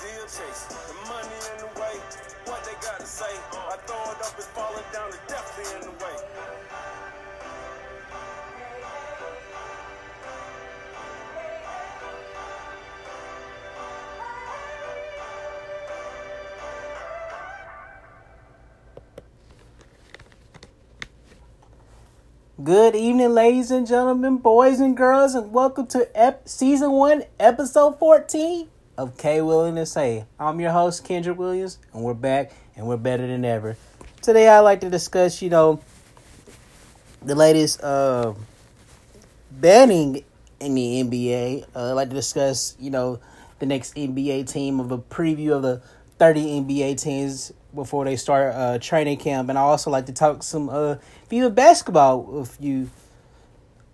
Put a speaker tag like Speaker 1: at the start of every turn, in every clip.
Speaker 1: Still chasing the money in the way. What they got to say? I throw it up, it's falling down, it's definitely in the way.
Speaker 2: Good evening, ladies and gentlemen, boys and girls, and welcome to ep- season one, episode 14 of K Willing to Say. I'm your host, Kendrick Williams, and we're back and we're better than ever. Today, I'd like to discuss, you know, the latest uh, banning in the NBA. Uh, I'd like to discuss, you know, the next NBA team of a preview of the 30 NBA teams before they start uh, training camp, and I also like to talk some uh, FIBA basketball with you.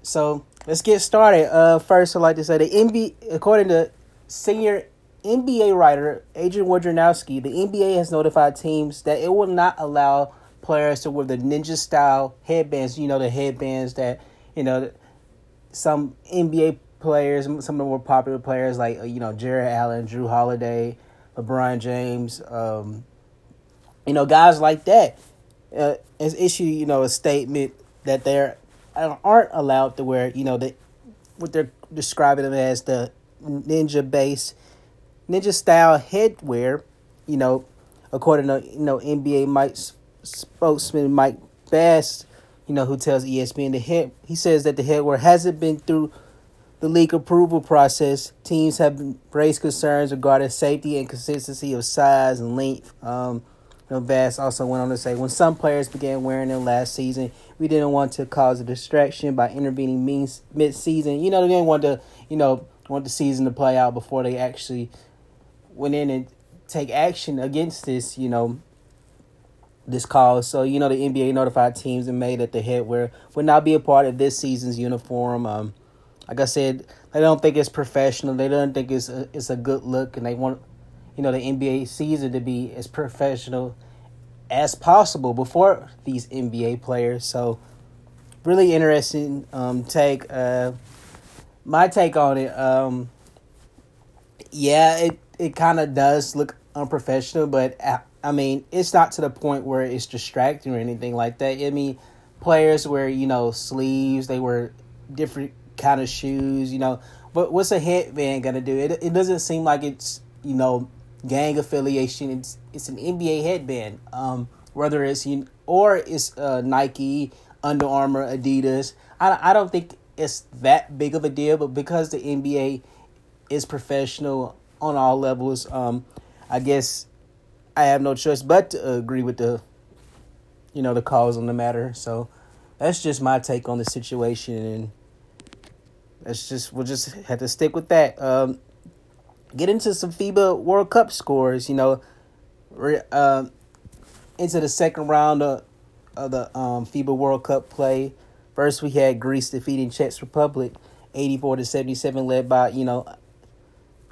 Speaker 2: So let's get started. Uh, first, I'd like to say the NBA, according to senior NBA writer Adrian Wojnarowski, the NBA has notified teams that it will not allow players to wear the ninja style headbands. You know the headbands that you know some NBA players, some of the more popular players like you know Jarrett Allen, Jrue Holiday, LeBron James. Um, you know, guys like that uh, has issued, you know, a statement that they're aren't allowed to wear, you know, the what they're describing them as the ninja base, ninja style headwear. You know, according to you know NBA Mike spokesman Mike Bass, you know, who tells ESPN the head he says that the headwear hasn't been through the league approval process. Teams have raised concerns regarding safety and consistency of size and length. Um, you know, Bass also went on to say, when some players began wearing them last season, we didn't want to cause a distraction by intervening mid-season. You know, they didn't want to, you know, want the season to play out before they actually went in and take action against this, you know, this cause. So, you know, the NBA notified teams and made that the head headwear would not be a part of this season's uniform. Um, like I said, they don't think it's professional. They don't think it's a, it's a good look, and they want you know the NBA season to be as professional as possible before these NBA players. So really interesting um, take. Uh, my take on it, um, yeah, it it kind of does look unprofessional, but I, uh, I mean it's not to the point where it's distracting or anything like that. I mean, players wear you know sleeves, they wear different kind of shoes, you know. But what's a headband gonna do? It it doesn't seem like it's you know gang affiliation. It's it's an NBA headband. Um, whether it's you or it's uh, Nike, Under Armour, Adidas. I I don't think it's that big of a deal, but because the NBA is professional on all levels, um, I guess I have no choice but to agree with the you know the cause on the matter. So that's just my take on the situation, and that's just we'll just have to stick with that. Um, get into some FIBA World Cup scores. You know, uh, into the second round of, of the um, FIBA World Cup play. First, we had Greece defeating Czech Republic, eighty-four to seventy-seven, led by you know,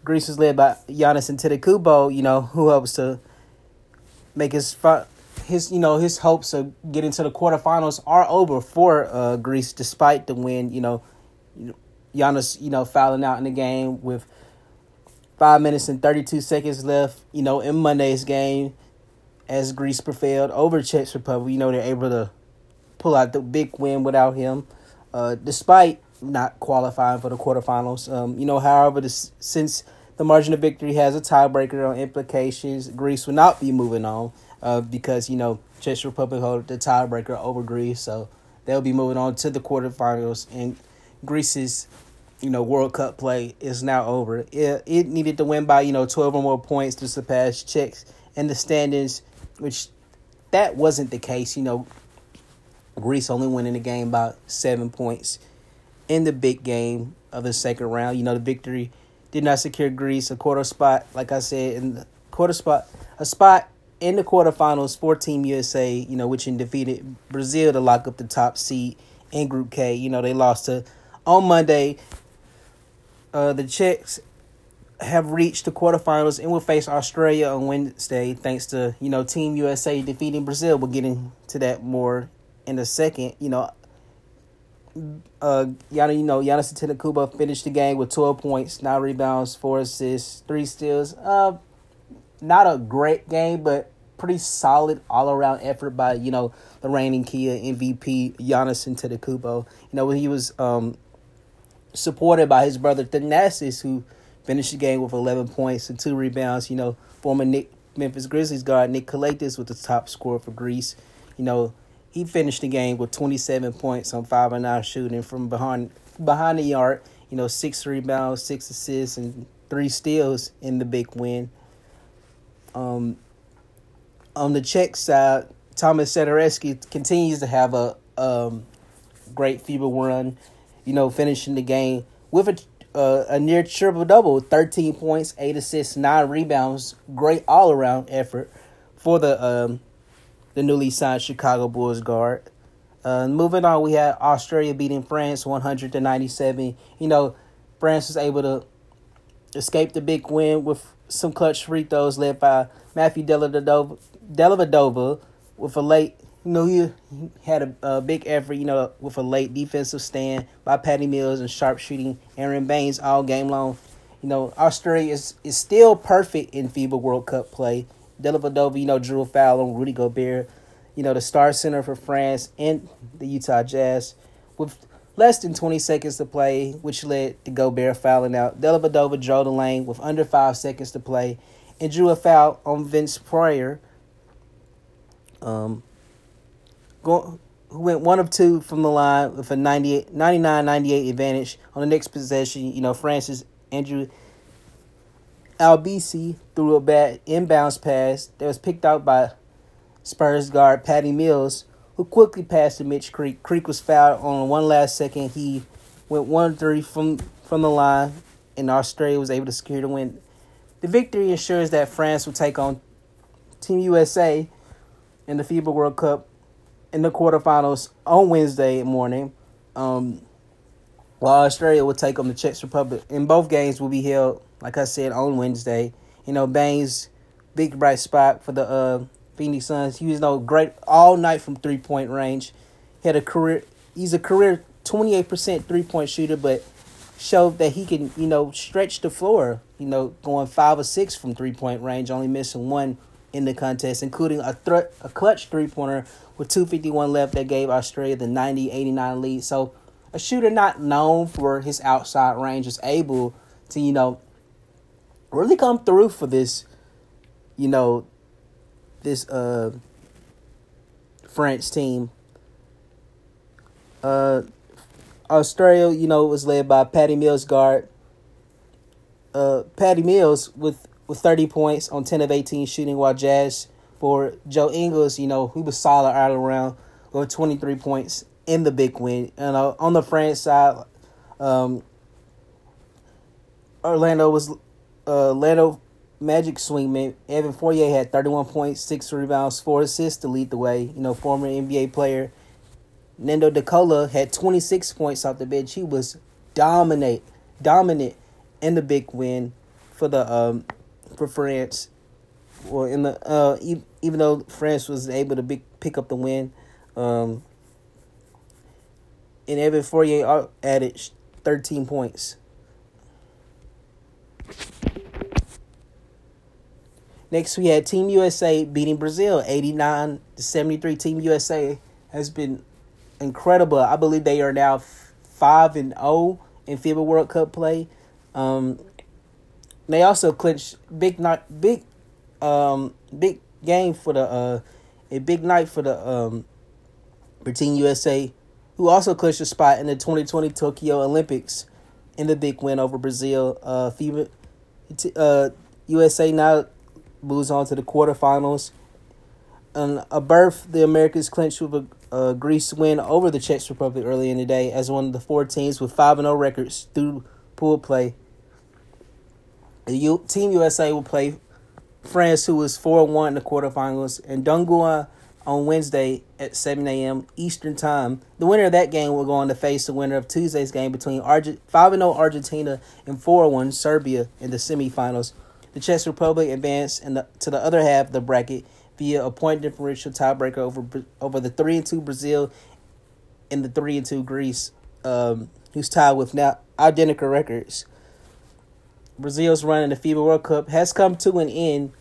Speaker 2: Greece was led by Giannis Antetokounmpo. You know, who helps to make his his you know his hopes of getting to the quarterfinals are over for uh, Greece, despite the win. You know, Giannis you know fouling out in the game with Five minutes and 32 seconds left, you know, in Monday's game as Greece prevailed over Czech Republic. You know, they're able to pull out the big win without him, uh, despite not qualifying for the quarterfinals. Um, you know, however, since the margin of victory has a tiebreaker on implications, Greece will not be moving on uh, because, you know, Czech Republic hold the tiebreaker over Greece. So they'll be moving on to the quarterfinals. And Greece's you know, World Cup play is now over. It, it needed to win by, you know, 12 or more points to surpass Czechs in the standings, which that wasn't the case. You know, Greece only winning the game by seven points in the big game of the second round. You know, the victory did not secure Greece a quarter spot, like I said, in the quarter spot, a spot in the quarterfinals for Team USA, you know, which in defeated Brazil to lock up the top seed in Group K. You know, they lost to on Monday uh, the Czechs have reached the quarterfinals and will face Australia on Wednesday, thanks to you know Team USA defeating Brazil. We'll get into that more in a second. You know, uh, Yana, you know, Giannis Antetokounmpo finished the game with twelve points, nine rebounds, four assists, three steals. Uh, not a great game, but pretty solid all around effort by you know the reigning Kia MVP Giannis Antetokounmpo. You know when he was um, supported by his brother Thanasis, who finished the game with eleven points and two rebounds. You know former Nick Memphis Grizzlies guard Nick Calathes was the top scorer for Greece. You know he finished the game with twenty seven points on five and nine shooting from behind behind the arc. You know six rebounds, six assists, and three steals in the big win. Um, on the Czech side, Thomas Satoransky continues to have a um, great FIBA run, you know, finishing the game with a, uh, a near triple double 13 points, 8 assists, 9 rebounds. Great all around effort for the um, the newly signed Chicago Bulls guard. Uh, moving on, we had Australia beating France 100 to 97. You know, France was able to escape the big win with some clutch free throws led by Matthew Dellavedova, Dellavedova with a late, you know, he, had a, a, big effort, you know, with a late defensive stand by Patty Mills and sharp shooting Aron Baynes all game long. You know, Australia is, is still perfect in FIBA World Cup play. Dellavedova, you know, drew a foul on Rudy Gobert, you know, the star center for France and the Utah Jazz. With less than 20 seconds to play, which led to Gobert fouling out. Dellavedova drove the lane with under five seconds to play and drew a foul on Vince Poirier. Um, go, who went one of two from the line with a 99-98 advantage on the next possession. You know, Francis Andrew Albisi threw a bad inbounds pass that was picked out by Spurs guard Patty Mills, who quickly passed to Mitch Creek. Creek was fouled on one last second. He went one three from from the line, and Australia was able to secure the win. The victory ensures that France will take on Team USA in the FIBA World Cup in the quarterfinals on Wednesday morning. Um, while Australia will take on the Czech Republic. And both games will be held, like I said, on Wednesday. You know, Baynes, big bright spot for the uh, Phoenix Suns. He was no great all night from three point range. He had a career. He's a career twenty eight percent three point shooter, but showed that he can you know stretch the floor. You know, going five or six from three point range, only missing one in the contest, including a threat a clutch three pointer with two fifty one left that gave Australia the 90-89 lead. So a shooter not known for his outside range is able to you know really come through for this you know this uh French team. Uh Australia, you know, was led by Patty Mills guard. Uh Patty Mills with with 30 points on 10 of 18 shooting while Jazz for Joe Ingles, you know, he was solid all around with 23 points in the big win. And uh, on the France side, um, Orlando was uh, Orlando Magic swingman Evan Fournier had 31 points, 6 rebounds, 4 assists to lead the way. You know, former NBA player Nando De had 26 points off the bench. He was dominate, dominant in the big win for the um for France. Well, in the uh even though France was able to big, pick up the win, um, and Evan Fournier added 13 points. Next, we had Team USA beating Brazil 89 to 73. Team USA has been incredible. I believe they are now 5 and 0 in FIBA World Cup play. Um, they also clinched big night big um big game for the uh a big night for the um for Team USA who also clinched a spot in the 2020 Tokyo Olympics in the big win over Brazil. Uh FIBA uh USA now moves on to the quarterfinals. And a berth, the Americans clinched with a, a Greece win over the Czech Republic early in the day as one of the four teams with 5 0 records through pool play. The U- Team USA will play France, who was 4 1 in the quarterfinals, and Dongguan on Wednesday at 7 a.m. Eastern Time. The winner of that game will go on to face the winner of Tuesday's game between Arge- 5 0 Argentina and 4 1 Serbia in the semifinals. The Czech Republic advanced the, to the other half of the bracket via a point differential tiebreaker over over the three and two Brazil and the three and two Greece, um, who's tied with now identical records. Brazil's run in the FIBA World Cup has come to an end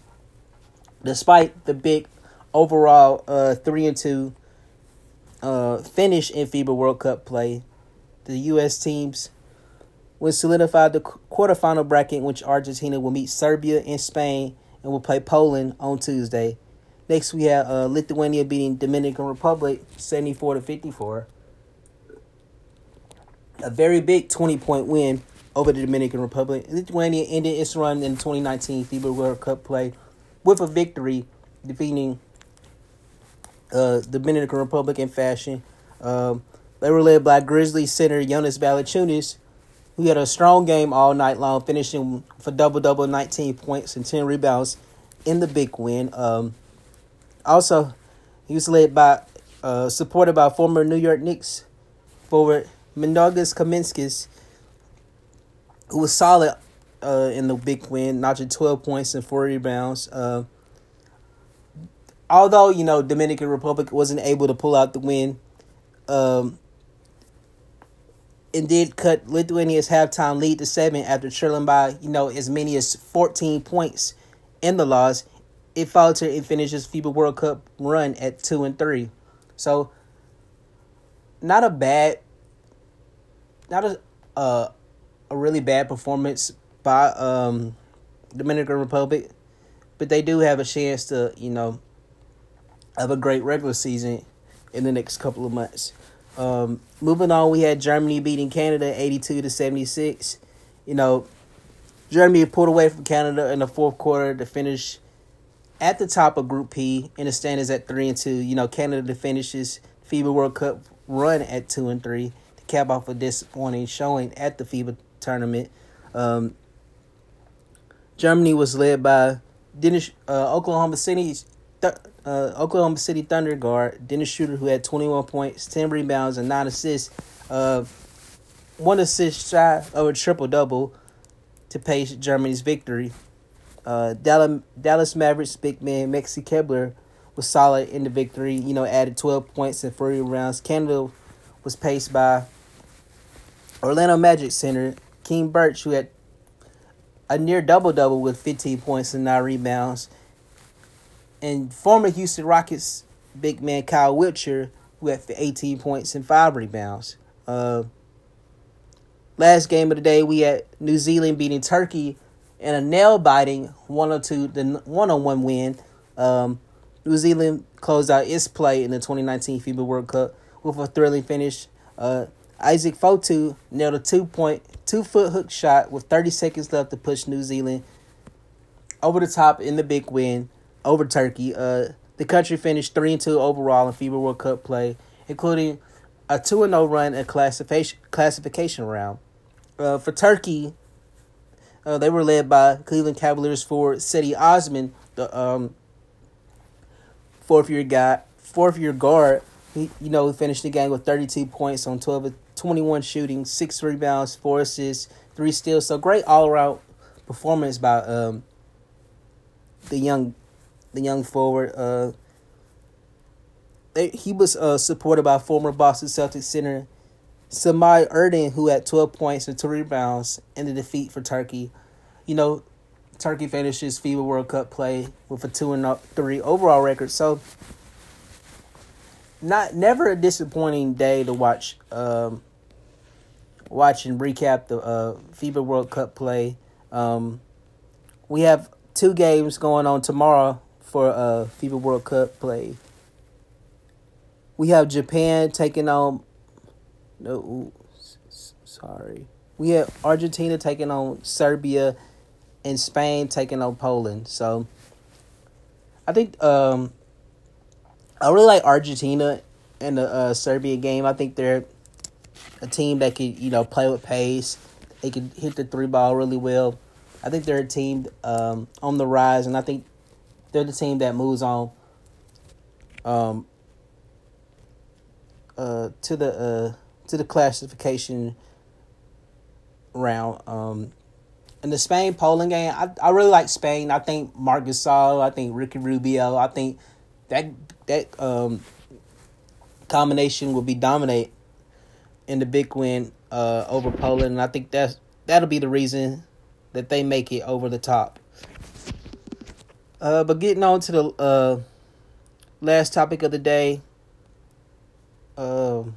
Speaker 2: despite the big overall uh, three and two uh, finish in FIBA World Cup play, the U.S. teams will solidify the quarterfinal bracket in which Argentina will meet Serbia and Spain and will play Poland on Tuesday. Next, we have uh, Lithuania beating Dominican Republic 74 to 54. A very big 20 point win over the Dominican Republic. Lithuania ended its run in the 2019 FIBA World Cup play with a victory, defeating uh, Dominican Republic in fashion. Um, they were led by Grizzly center Jonas Valanciunas, who had a strong game all night long, finishing for double double, 19 points and 10 rebounds in the big win. Um, also, he was led by, uh, supported by former New York Knicks forward Mindaugas Kuzminskas, who was solid uh, in the big win, notching 12 points and 4 rebounds. Uh, although, you know, Dominican Republic wasn't able to pull out the win, um, and did cut Lithuania's halftime lead to seven after trailing by, you know, as many as 14 points in the loss. It faltered and finishes FIBA World Cup run at two and three. So not a bad not a uh, a really bad performance by um Dominican Republic, but they do have a chance to, you know, have a great regular season in the next couple of months. Um, moving on, we had Germany beating Canada 82 to 76. You know, Germany pulled away from Canada in the fourth quarter to finish at the top of Group P in the standings at 3 and 2. You know, Canada finishes FIBA World Cup run at 2 and 3 to cap off a disappointing showing at the FIBA tournament. Um, Germany was led by Dennis uh, Oklahoma City's th- uh, Oklahoma City Thunder guard Dennis Schroeder, who had 21 points, 10 rebounds, and 9 assists. Uh, one assist shy of a triple double to pace Germany's victory. Uh, Dallas, Dallas Mavericks big man Maxi Kleber was solid in the victory. You know, added 12 points and 40 rounds. Canada was paced by Orlando Magic center Khem Birch, who had a near double double with 15 points and 9 rebounds and former Houston Rockets big man Kyle Wiltjer who had 18 points and five rebounds. Uh, last game of the day, we had New Zealand beating Turkey in a nail biting 102 the one on one win. Um, New Zealand closed out its play in the 2019 FIBA World Cup with a thrilling finish. Uh, Isaac Fotu nailed a two point two foot hook shot with 30 seconds left to push New Zealand over the top in the big win over Turkey. Uh, the country finished three and two overall in FIBA World Cup play, including a two and zero run in classification classification round. Uh, for Turkey, uh, they were led by Cleveland Cavaliers forward Cedi Osman, the um, fourth year guy, fourth year guard. He, you know, finished the game with 32 points on 12 21 shooting, six rebounds, four assists, three steals. So great all around performance by um, the young the young forward. Uh, he was uh, supported by former Boston Celtics center Semih Erden, who had 12 points and two rebounds in the defeat for Turkey. You know, Turkey finishes FIBA World Cup play with a two and three overall record. So, not never a disappointing day to watch. Um, watch and recap the uh, FIBA World Cup play. Um, we have two games going on tomorrow for uh FIBA World Cup play. We have Japan taking on no sorry. We have Argentina taking on Serbia and Spain taking on Poland. So I think um I really like Argentina in the uh, Serbia game. I think they're a team that could, you know, play with pace. They can hit the three ball really well. I think they're a team um, on the rise, and I think they're the team that moves on um uh to the uh to the classification round. Um in the Spain Poland game, I, I really like Spain. I think Marc Gasol, I think Ricky Rubio, I think that that um combination will be dominate in the big win uh over Poland and I think that's that'll be the reason that they make it over the top. Uh, but getting on to the uh, last topic of the day. Um,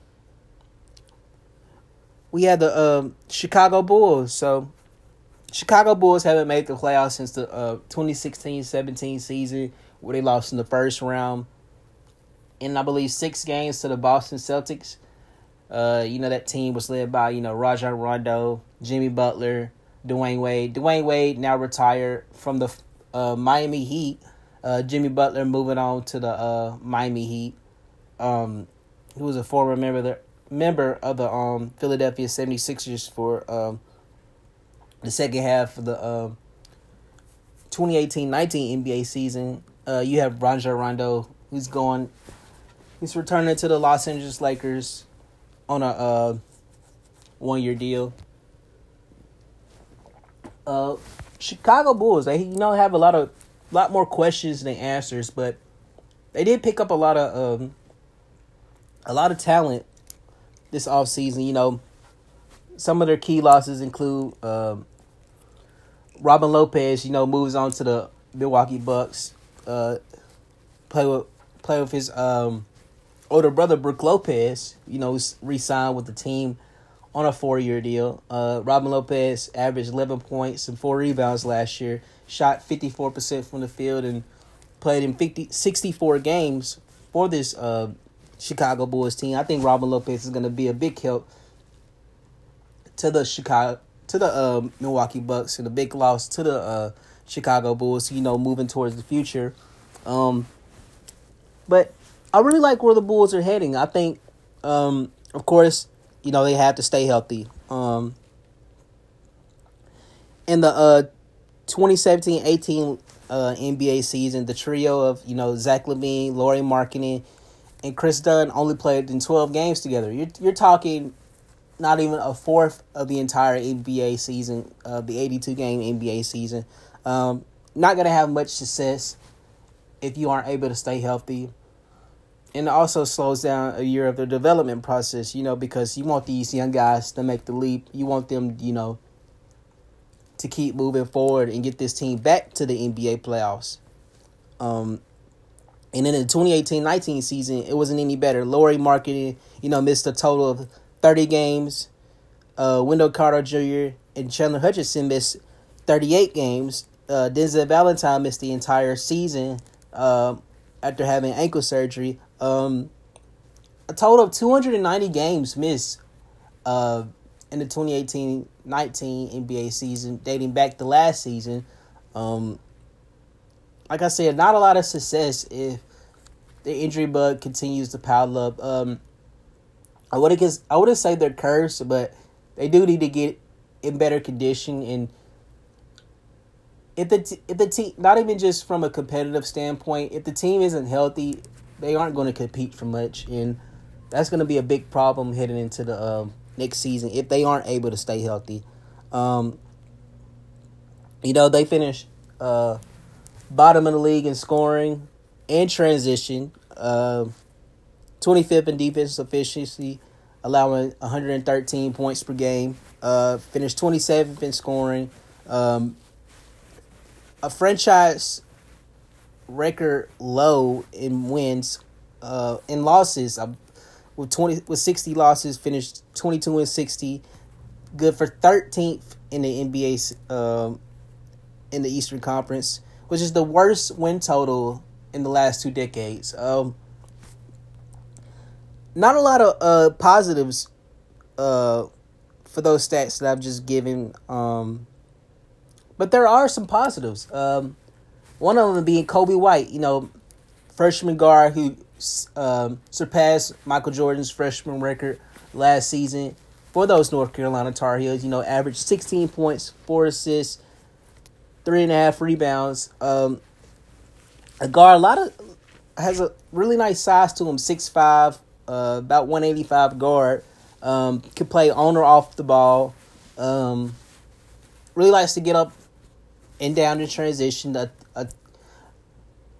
Speaker 2: we had the um, Chicago Bulls. So, Chicago Bulls haven't made the playoffs since the uh, 2016-17 season, where they lost in the first round, in I believe six games to the Boston Celtics. Uh, you know that team was led by you know Rajon Rondo, Jimmy Butler, Dwyane Wade. Dwyane Wade now retired from the uh, Miami Heat. Uh, Jimmy Butler moving on to the uh, Miami Heat. Um, who was a former member of the, member of the um, Philadelphia 76ers for um, the second half of the um, 2018-19 NBA season. Uh, you have Rajon Rondo, who's going, he's returning to the Los Angeles Lakers on a uh, one-year deal. Uh, Chicago Bulls, they you know have a lot of lot more questions than answers, but they did pick up a lot of um, a lot of talent this offseason. You know, some of their key losses include um, Robin Lopez. You know, moves on to the Milwaukee Bucks. Uh, play with play with his um, older brother Brook Lopez. You know, re-signed with the team on a four year deal. Uh, Robin Lopez averaged 11 points and four rebounds last year, shot 54% from the field, and played in 50, 64 games for this uh, Chicago Bulls team. I think Robin Lopez is going to be a big help to the Chicago to the uh, Milwaukee Bucks and a big loss to the uh, Chicago Bulls. You know, moving towards the future. Um, but I really like where the Bulls are heading. I think, um, of course, you know, they have to stay healthy. Um, in the uh, 2017-18 uh, NBA season, the trio of, you know, Zach LaVine, Lauri Markkanen, and Kris Dunn only played in 12 games together. You're, you're talking not even a fourth of the entire NBA season, uh, the 82-game NBA season. Um, not going to have much success if you aren't able to stay healthy and also slows down a year of their development process, you know, because you want these young guys to make the leap. You want them, you know, to keep moving forward and get this team back to the NBA playoffs. Um, and then in the 2018-19 season, it wasn't any better. Lauri Markkanen, you know, missed a total of 30 games. Uh, Wendell Carter Jr. and Chandler Hutchinson missed 38 games. Uh, Denzel Valentine missed the entire season uh, after having ankle surgery. Um, a total of 290 games missed uh, in the 2018-19 NBA season, dating back to last season. Um, like I said, not a lot of success if the injury bug continues to pile up. Um, I wouldn't I wouldn't say they're cursed, but they do need to get in better condition and if the if the team not even just from a competitive standpoint, if the team isn't healthy, they aren't going to compete for much, and that's going to be a big problem heading into the uh, next season if they aren't able to stay healthy. Um, you know, they finished uh, bottom of the league in scoring and transition, uh, 25th in defensive efficiency, allowing 113 points per game. Uh, finished 27th in scoring. Um, a franchise record low in wins, uh, in losses. Uh, with twenty with sixty losses, finished twenty two and sixty, good for thirteenth in the NBA um, in the Eastern Conference, which is the worst win total in the last two decades. Um, not a lot of uh, positives uh, for those stats that I've just given, um, but there are some positives. Um, one of them being Coby White, you know, freshman guard who um, surpassed Michael Jordan's freshman record last season for those North Carolina Tar Heels. You know, averaged 16 points, four assists, three and a half rebounds. Um, a guard, a lot of has a really nice size to him, six five, uh, about 185 guard. Um, could play on or off the ball. Um, really likes to get up and down in transition.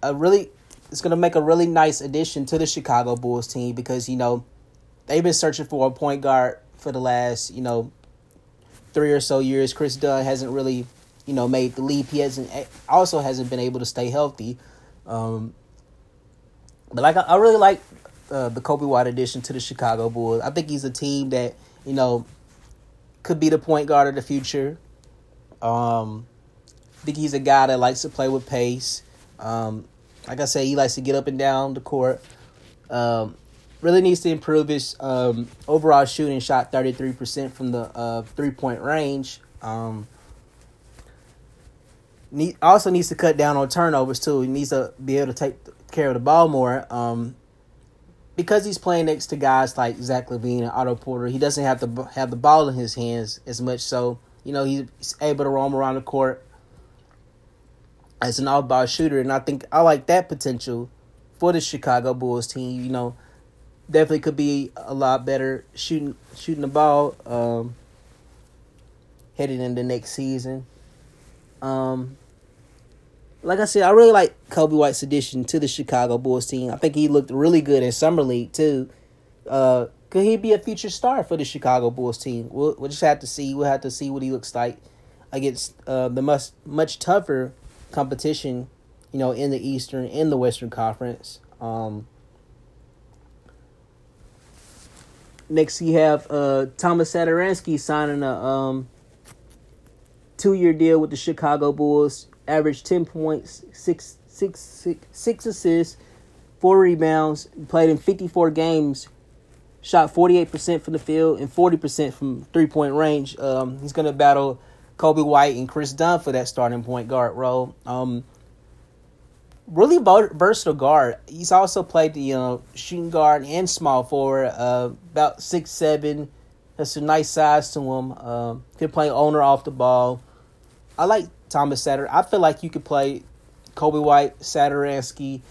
Speaker 2: A, really it's going to make a really nice addition to the Chicago Bulls team because you know they've been searching for a point guard for the last you know three or so years. Kris Dunn hasn't really you know made the leap. He hasn't also hasn't been able to stay healthy. Um, but like I, I really like uh, the Coby White addition to the Chicago Bulls. I think he's a team that you know could be the point guard of the future. Um, I think he's a guy that likes to play with pace. Um, like I said, he likes to get up and down the court. Um, really needs to improve his um, overall shooting. Shot thirty three percent from the uh, three point range. Um, need, also needs to cut down on turnovers too. He needs to be able to take care of the ball more. Um, because he's playing next to guys like Zach LaVine and Otto Porter, he doesn't have to have the ball in his hands as much. So you know he's able to roam around the court as an all-ball shooter, and I think I like that potential for the Chicago Bulls team. You know, definitely could be a lot better shooting shooting the ball um, heading into next season. Um, like I said, I really like Coby White's addition to the Chicago Bulls team. I think he looked really good in summer league too. Uh, could he be a future star for the Chicago Bulls team? We'll, we'll just have to see. We'll have to see what he looks like against uh, the much much tougher competition, you know, in the Eastern and the Western Conference. Um, next, you have uh, Thomas Satoransky signing a um, two year deal with the Chicago Bulls. Averaged ten points, six, six, six, six assists, four rebounds. Played in fifty four games. Shot forty eight percent from the field and forty percent from three point range. Um, he's gonna battle Coby White and Kris Dunn for that starting point guard role. Um, really versatile guard. He's also played the you know shooting guard and small forward. Uh, about six seven. That's a nice size to him. Uh, can play owner off the ball. I like Thomas Satter. I feel like you could play Coby White, Satoransky,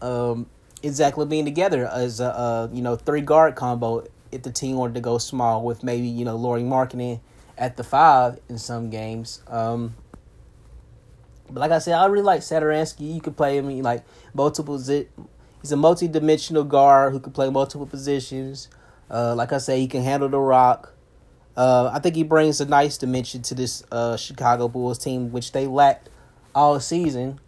Speaker 2: um, and Zach LaVine together as a uh, you know three guard combo if the team wanted to go small with maybe you know Lauri Markkanen at the five in some games. Um, but like I said, I really like Satoransky. You could play him in like multiple. Zip he's a multi-dimensional guard who can play multiple positions. Uh, like I say, he can handle the rock. Uh, I think he brings a nice dimension to this uh, Chicago Bulls team, which they lacked all season,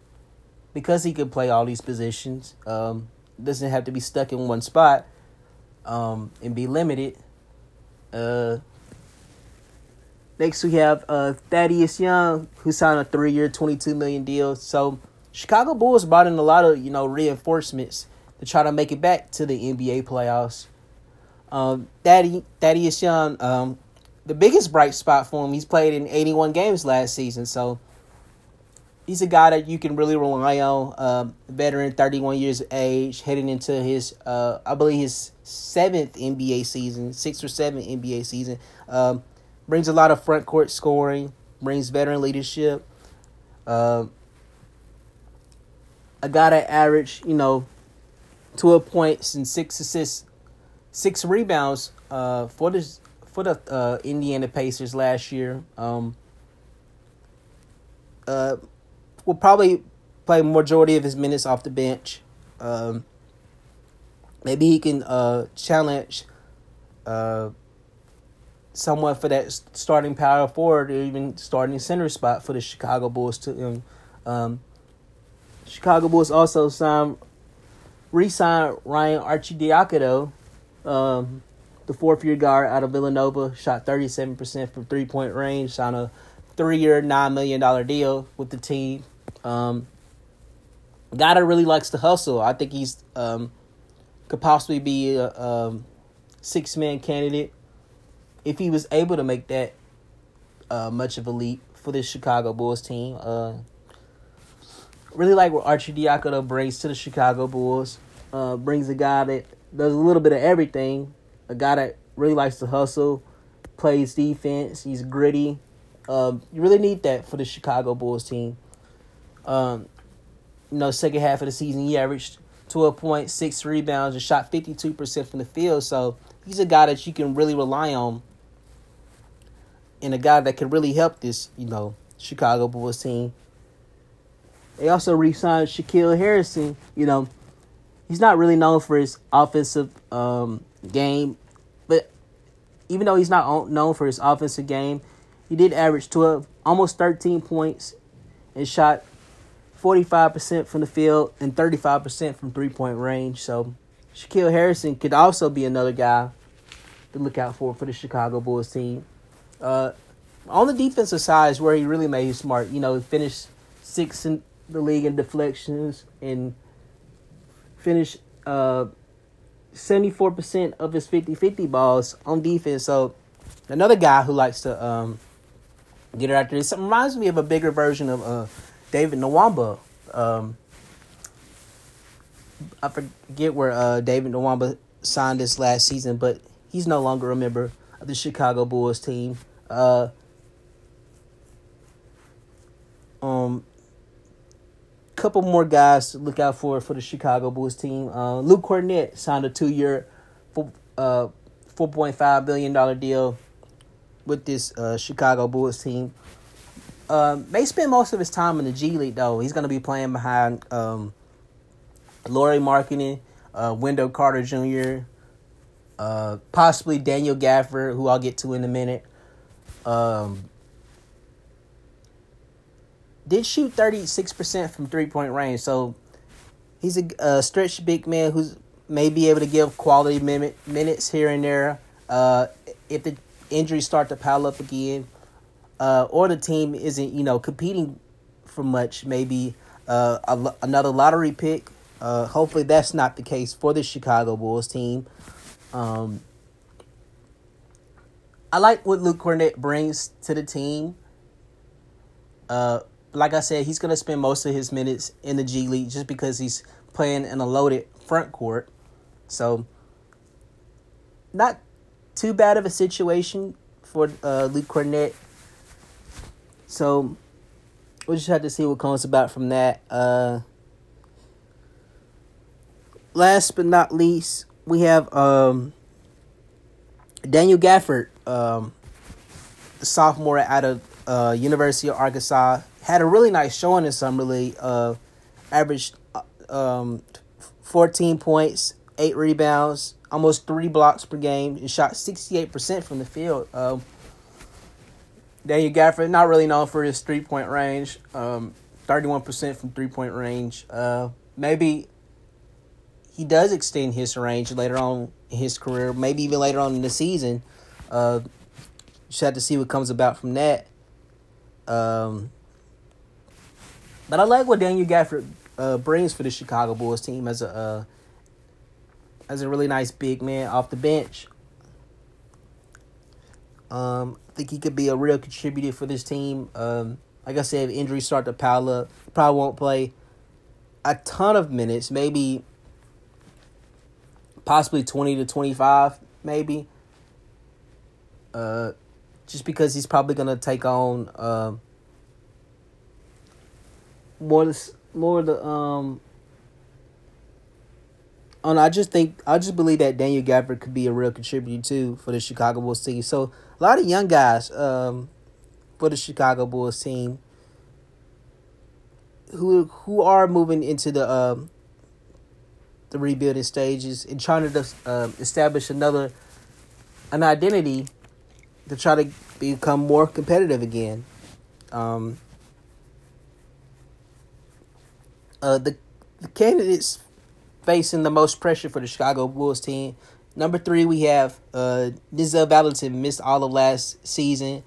Speaker 2: because he could play all these positions. Um, doesn't have to be stuck in one spot um, and be limited. Uh, next, we have uh, Thaddeus Young, who signed a three-year, twenty-two million deal. So, Chicago Bulls brought in a lot of you know reinforcements to try to make it back to the NBA playoffs. Um, Thaddeus, Thaddeus Young um, the biggest bright spot for him. He's played in 81 games last season, so he's a guy that you can really rely on. Um, veteran, 31 years of age, heading into his, uh, I believe his seventh NBA season, sixth or seventh NBA season. Um, brings a lot of front court scoring, brings veteran leadership. Uh, a guy that averaged, you know, 12 points and six assists, six rebounds uh, for this for the uh, Indiana Pacers last year. Um, uh, will probably play majority of his minutes off the bench. Um, maybe he can uh, challenge uh, someone for that starting power forward or even starting center spot for the Chicago Bulls. To um, um, Chicago Bulls also signed, re-signed Ryan Arcidiacono. Um, the fourth year guard out of Villanova, shot 37% from three point range, signed a three year, $9 million deal with the team. Um, guy that really likes to hustle. I think he's um, could possibly be a um, six man candidate if he was able to make that uh, much of a leap for this Chicago Bulls team. Uh, really like what Arcidiacono brings to the Chicago Bulls. Uh, brings a guy that does a little bit of everything a guy that really likes to hustle, plays defense. He's gritty. Um, you really need that for the Chicago Bulls team. Um, you know, second half of the season, he averaged 12.6 rebounds and shot 52% from the field. So he's a guy that you can really rely on and a guy that could really help this, you know, Chicago Bulls team. They also re-signed Shaquille Harrison. You know, he's not really known for his offensive um, game, but even though he's not known for his offensive game, he did average 12, almost 13 points, and shot 45% from the field and 35% from three point range. So Shaquille Harrison could also be another guy to look out for for the Chicago Bulls team. Uh, on the defensive side is where he really made smart. You know, finished sixth in the league in deflections and finished uh, 74% of his 50-50 balls on defense. So another guy who likes to um, get it out there. It reminds me of a bigger version of uh, David Nwaba. Um, I forget where uh, David Nwaba signed this last season, but he's no longer a member of the Chicago Bulls team. Uh, um, couple more guys to look out for for the Chicago Bulls team. Uh, Luke Kornet signed a two-year, four, uh, four point five billion dollar deal with this uh, Chicago Bulls team. Uh, may spend most of his time in the G League though. He's going to be playing behind um, Lauri Markkanen, uh, Wendell Carter Jr., uh, possibly Daniel Gafford, who I'll get to in a minute. Um, did shoot 36% from three point range. So he's a, a stretch big man who's may be able to give quality minute, minutes here and there. Uh, if the injuries start to pile up again, uh, or the team isn't, you know, competing for much, maybe uh, a, another lottery pick. Uh, hopefully, that's not the case for the Chicago Bulls team. Um, I like what Luke Kornet brings to the team. Uh, like I said, he's going to spend most of his minutes in the G League just because he's playing in a loaded front court. So, not too bad of a situation for uh, Luke Kornet. So, we'll just have to see what comes about from that. Uh, last but not least, we have um, Daniel Gafford, um, sophomore out of uh, University of Arkansas had a really nice showing in summer league. Uh, averaged um, 14 points, eight rebounds, almost three blocks per game, and shot 68% from the field. Um, Daniel Gafford, not really known for his three point range, um, 31% from three point range. Uh, maybe he does extend his range later on in his career, maybe even later on in the season. Uh, just have to see what comes about from that. Um, but I like what Daniel Gafford uh, brings for the Chicago Bulls team as a uh, as a really nice big man off the bench. Um, I think he could be a real contributor for this team. Um, like I said, if injuries start to pile up, probably won't play a ton of minutes, maybe possibly 20 to 25, maybe. Uh, just because he's probably to take on. Uh, more more the um. And I just think I just believe that Daniel Gafford could be a real contributor too for the Chicago Bulls team. So a lot of young guys um, for the Chicago Bulls team who who are moving into the um, the rebuilding stages and trying to uh, establish another an identity to try to become more competitive again. Um, Uh, the, the candidates facing the most pressure for the Chicago Bulls team. Number three, we have uh, Denzel Valentine missed all of last season.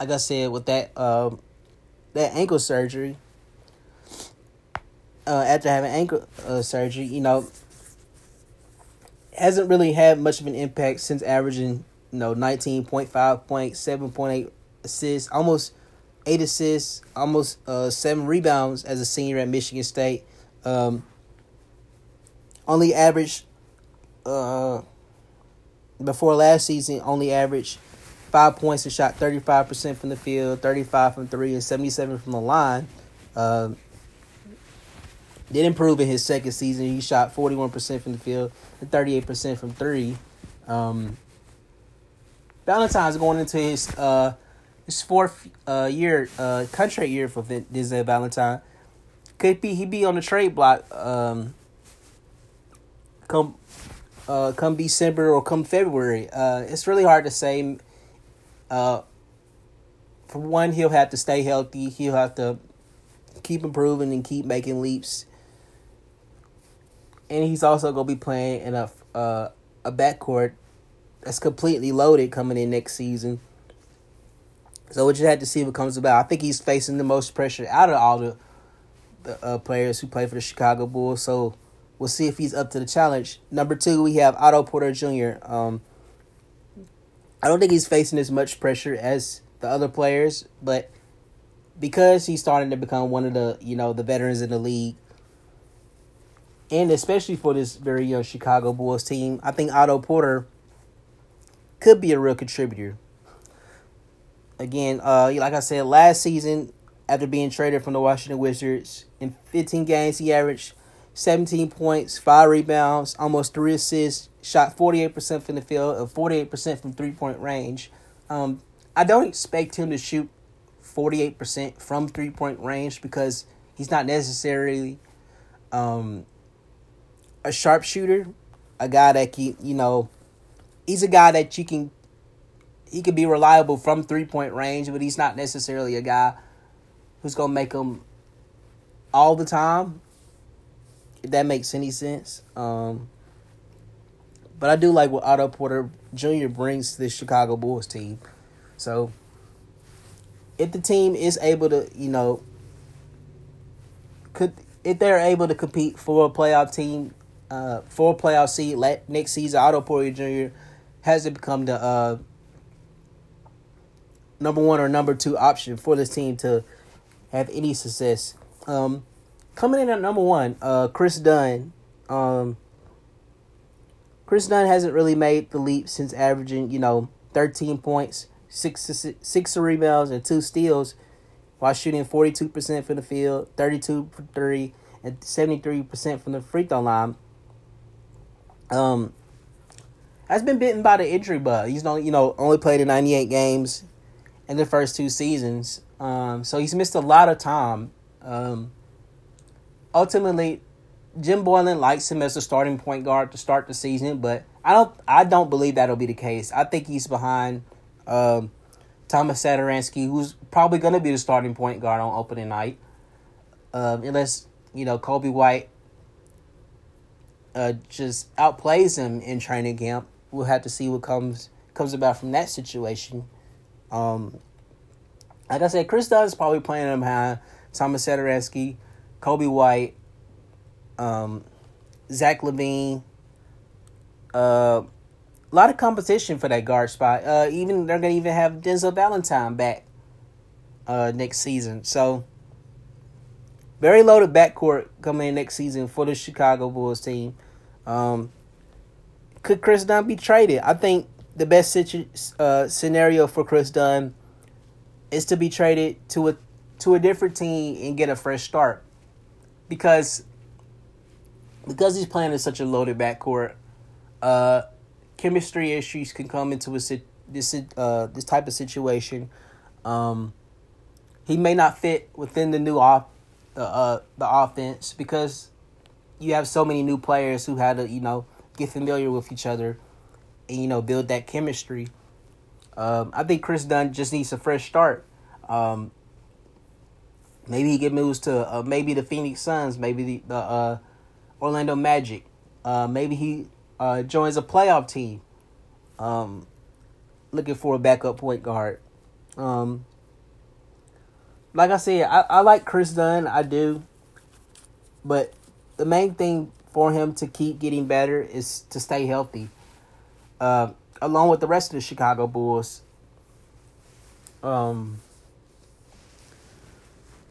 Speaker 2: Like I said, with that um, that ankle surgery. Uh, after having ankle uh, surgery, you know, hasn't really had much of an impact since averaging, you know, 19.5 points, 7.8 assists, almost eight assists, almost uh, seven rebounds as a senior at Michigan State. Um, only averaged uh, before last season. Only averaged five points and shot thirty five percent from the field, thirty five from three, and seventy seven from the line. Uh, did improve in his second season. He shot forty one percent from the field and thirty eight percent from three. Um, Valentine's going into his uh, his fourth uh, year, uh, contract year for Denzel Valentine. Could be he be on the trade block um, come uh, come December or come February. Uh, it's really hard to say. Uh, for one, he'll have to stay healthy. He'll have to keep improving and keep making leaps. And he's also gonna be playing in a uh, a backcourt that's completely loaded coming in next season. So we just had to see what comes about. I think he's facing the most pressure out of all the the uh, players who play for the Chicago Bulls. So we'll see if he's up to the challenge. Number two, we have Otto Porter Jr. Um, I don't think he's facing as much pressure as the other players, but because he's starting to become one of the you know the veterans in the league, and especially for this very young Chicago Bulls team, I think Otto Porter could be a real contributor. Again, uh, like I said, last season after being traded from the Washington Wizards, in 15 games he averaged 17 points, five rebounds, almost three assists, shot 48% from the field, and 48% from three point range. Um, I don't expect him to shoot 48% from three point range because he's not necessarily um, a sharpshooter, a guy that can, you know, he's a guy that you can, he can be reliable from three point range, but he's not necessarily a guy who's to make them all the time, if that makes any sense. Um, but I do like what Otto Porter Jr. brings to the Chicago Bulls team. So if the team is able to, you know, could if they're able to compete for a playoff team, uh, for a playoff seed let, next season, Otto Porter Jr. has to become the uh, number one or number two option for this team to have any success. Um, coming in at number one, uh, Kris Dunn. Um, Kris Dunn hasn't really made the leap since averaging, you know, 13 points, six six rebounds and two steals while shooting 42% from the field, 32 for 3 and 73% from the free throw line. Um has been bitten by the injury bug. He's only, you know, only played in 98 games in the first two seasons. Um so he's missed a lot of time. Um ultimately Jim Boylen likes him as a starting point guard to start the season, but I don't I don't believe that'll be the case. I think he's behind um, Thomas Satoransky, who's probably going to be the starting point guard on opening night, um, unless you know Coby White uh, just outplays him in training camp. We'll have to see what comes comes about from that situation. Um, like I said, Kris Dunn is probably playing him behind Thomas Satoransky, Coby White, um, Zach LaVine. uh, a lot of competition for that guard spot. Uh, even they're gonna even have Denzel Valentine back uh, next season. So very loaded backcourt coming in next season for the Chicago Bulls team. Um, could Kris Dunn be traded? I think the best situ- uh, scenario for Kris Dunn is to be traded to a to a different team and get a fresh start because because he's playing in such a loaded backcourt. Uh, chemistry issues can come into a this uh this type of situation. Um, he may not fit within the new off the uh the offense because you have so many new players who had to you know get familiar with each other and you know build that chemistry. Um, I think Kris Dunn just needs a fresh start. Um, maybe he get moves to uh, maybe the Phoenix Suns, maybe the, the uh, Orlando Magic. Uh, maybe he uh, joins a playoff team. Um, looking for a backup point guard. Um, like I said, I, I like Kris Dunn, I do. But the main thing for him to keep getting better is to stay healthy. Uh, along with the rest of the Chicago Bulls. Um.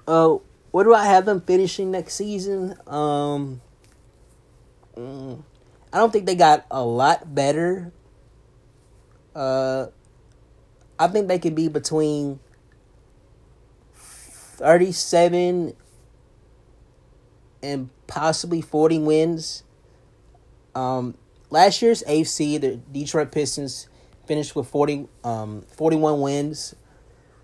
Speaker 2: Oh, uh, where do I have them finishing next season? Um. Mm, I don't think they got a lot better. Uh, I think they could be between thirty-seven and possibly forty wins. Um, last year's AFC, the Detroit Pistons finished with 40, um, 41 wins.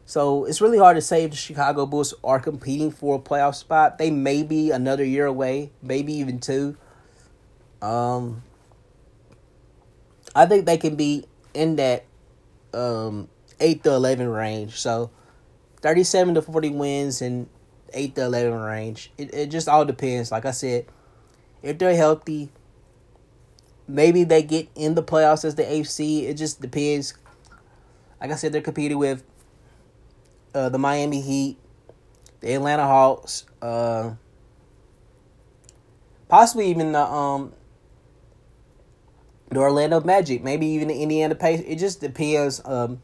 Speaker 2: So it's really hard to say if the Chicago Bulls are competing for a playoff spot. They may be another year away, maybe even two. Um, I think they can be in that um eight to eleven range. So 37 to 40 wins and 8 to 11 range. It, it just all depends. Like I said, if they're healthy, maybe they get in the playoffs as the AFC. It just depends. Like I said, they're competing with uh, the Miami Heat, the Atlanta Hawks, uh, possibly even the um the Orlando Magic, maybe even the Indiana Pacers. It just depends. Um,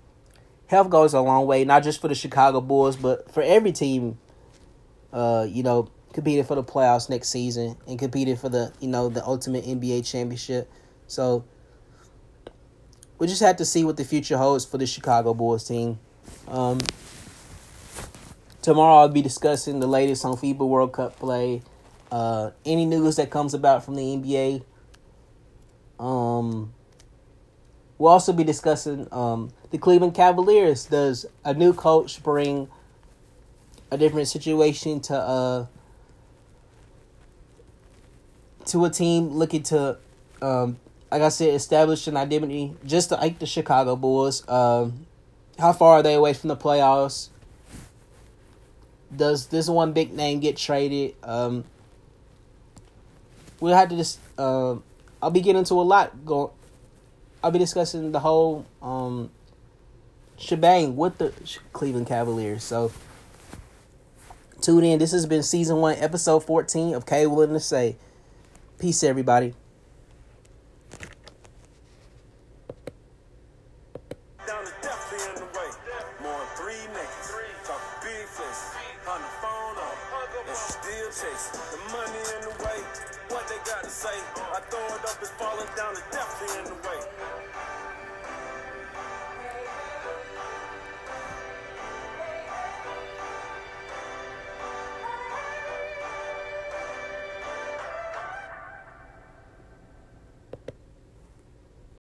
Speaker 2: health goes a long way, not just for the Chicago Bulls, but for every team. Uh, you know, competing for the playoffs next season and competing for the you know the ultimate NBA championship. So we just have to see what the future holds for the Chicago Bulls team. Um, tomorrow I'll be discussing the latest on FIBA World Cup play. Uh, any news that comes about from the NBA. Um, we'll also be discussing um, the Cleveland Cavaliers. Does a new coach bring a different situation to uh to a team looking to um like I said establish an identity just like the Chicago Bulls. Um, how far are they away from the playoffs? Does this one big name get traded? Um, we'll have to just. Uh, I'll be getting into a lot. I'll be discussing the whole um, shebang with the Cleveland Cavaliers. So tune in. This has been season one, episode fourteen of K Willing to Say. Peace, everybody.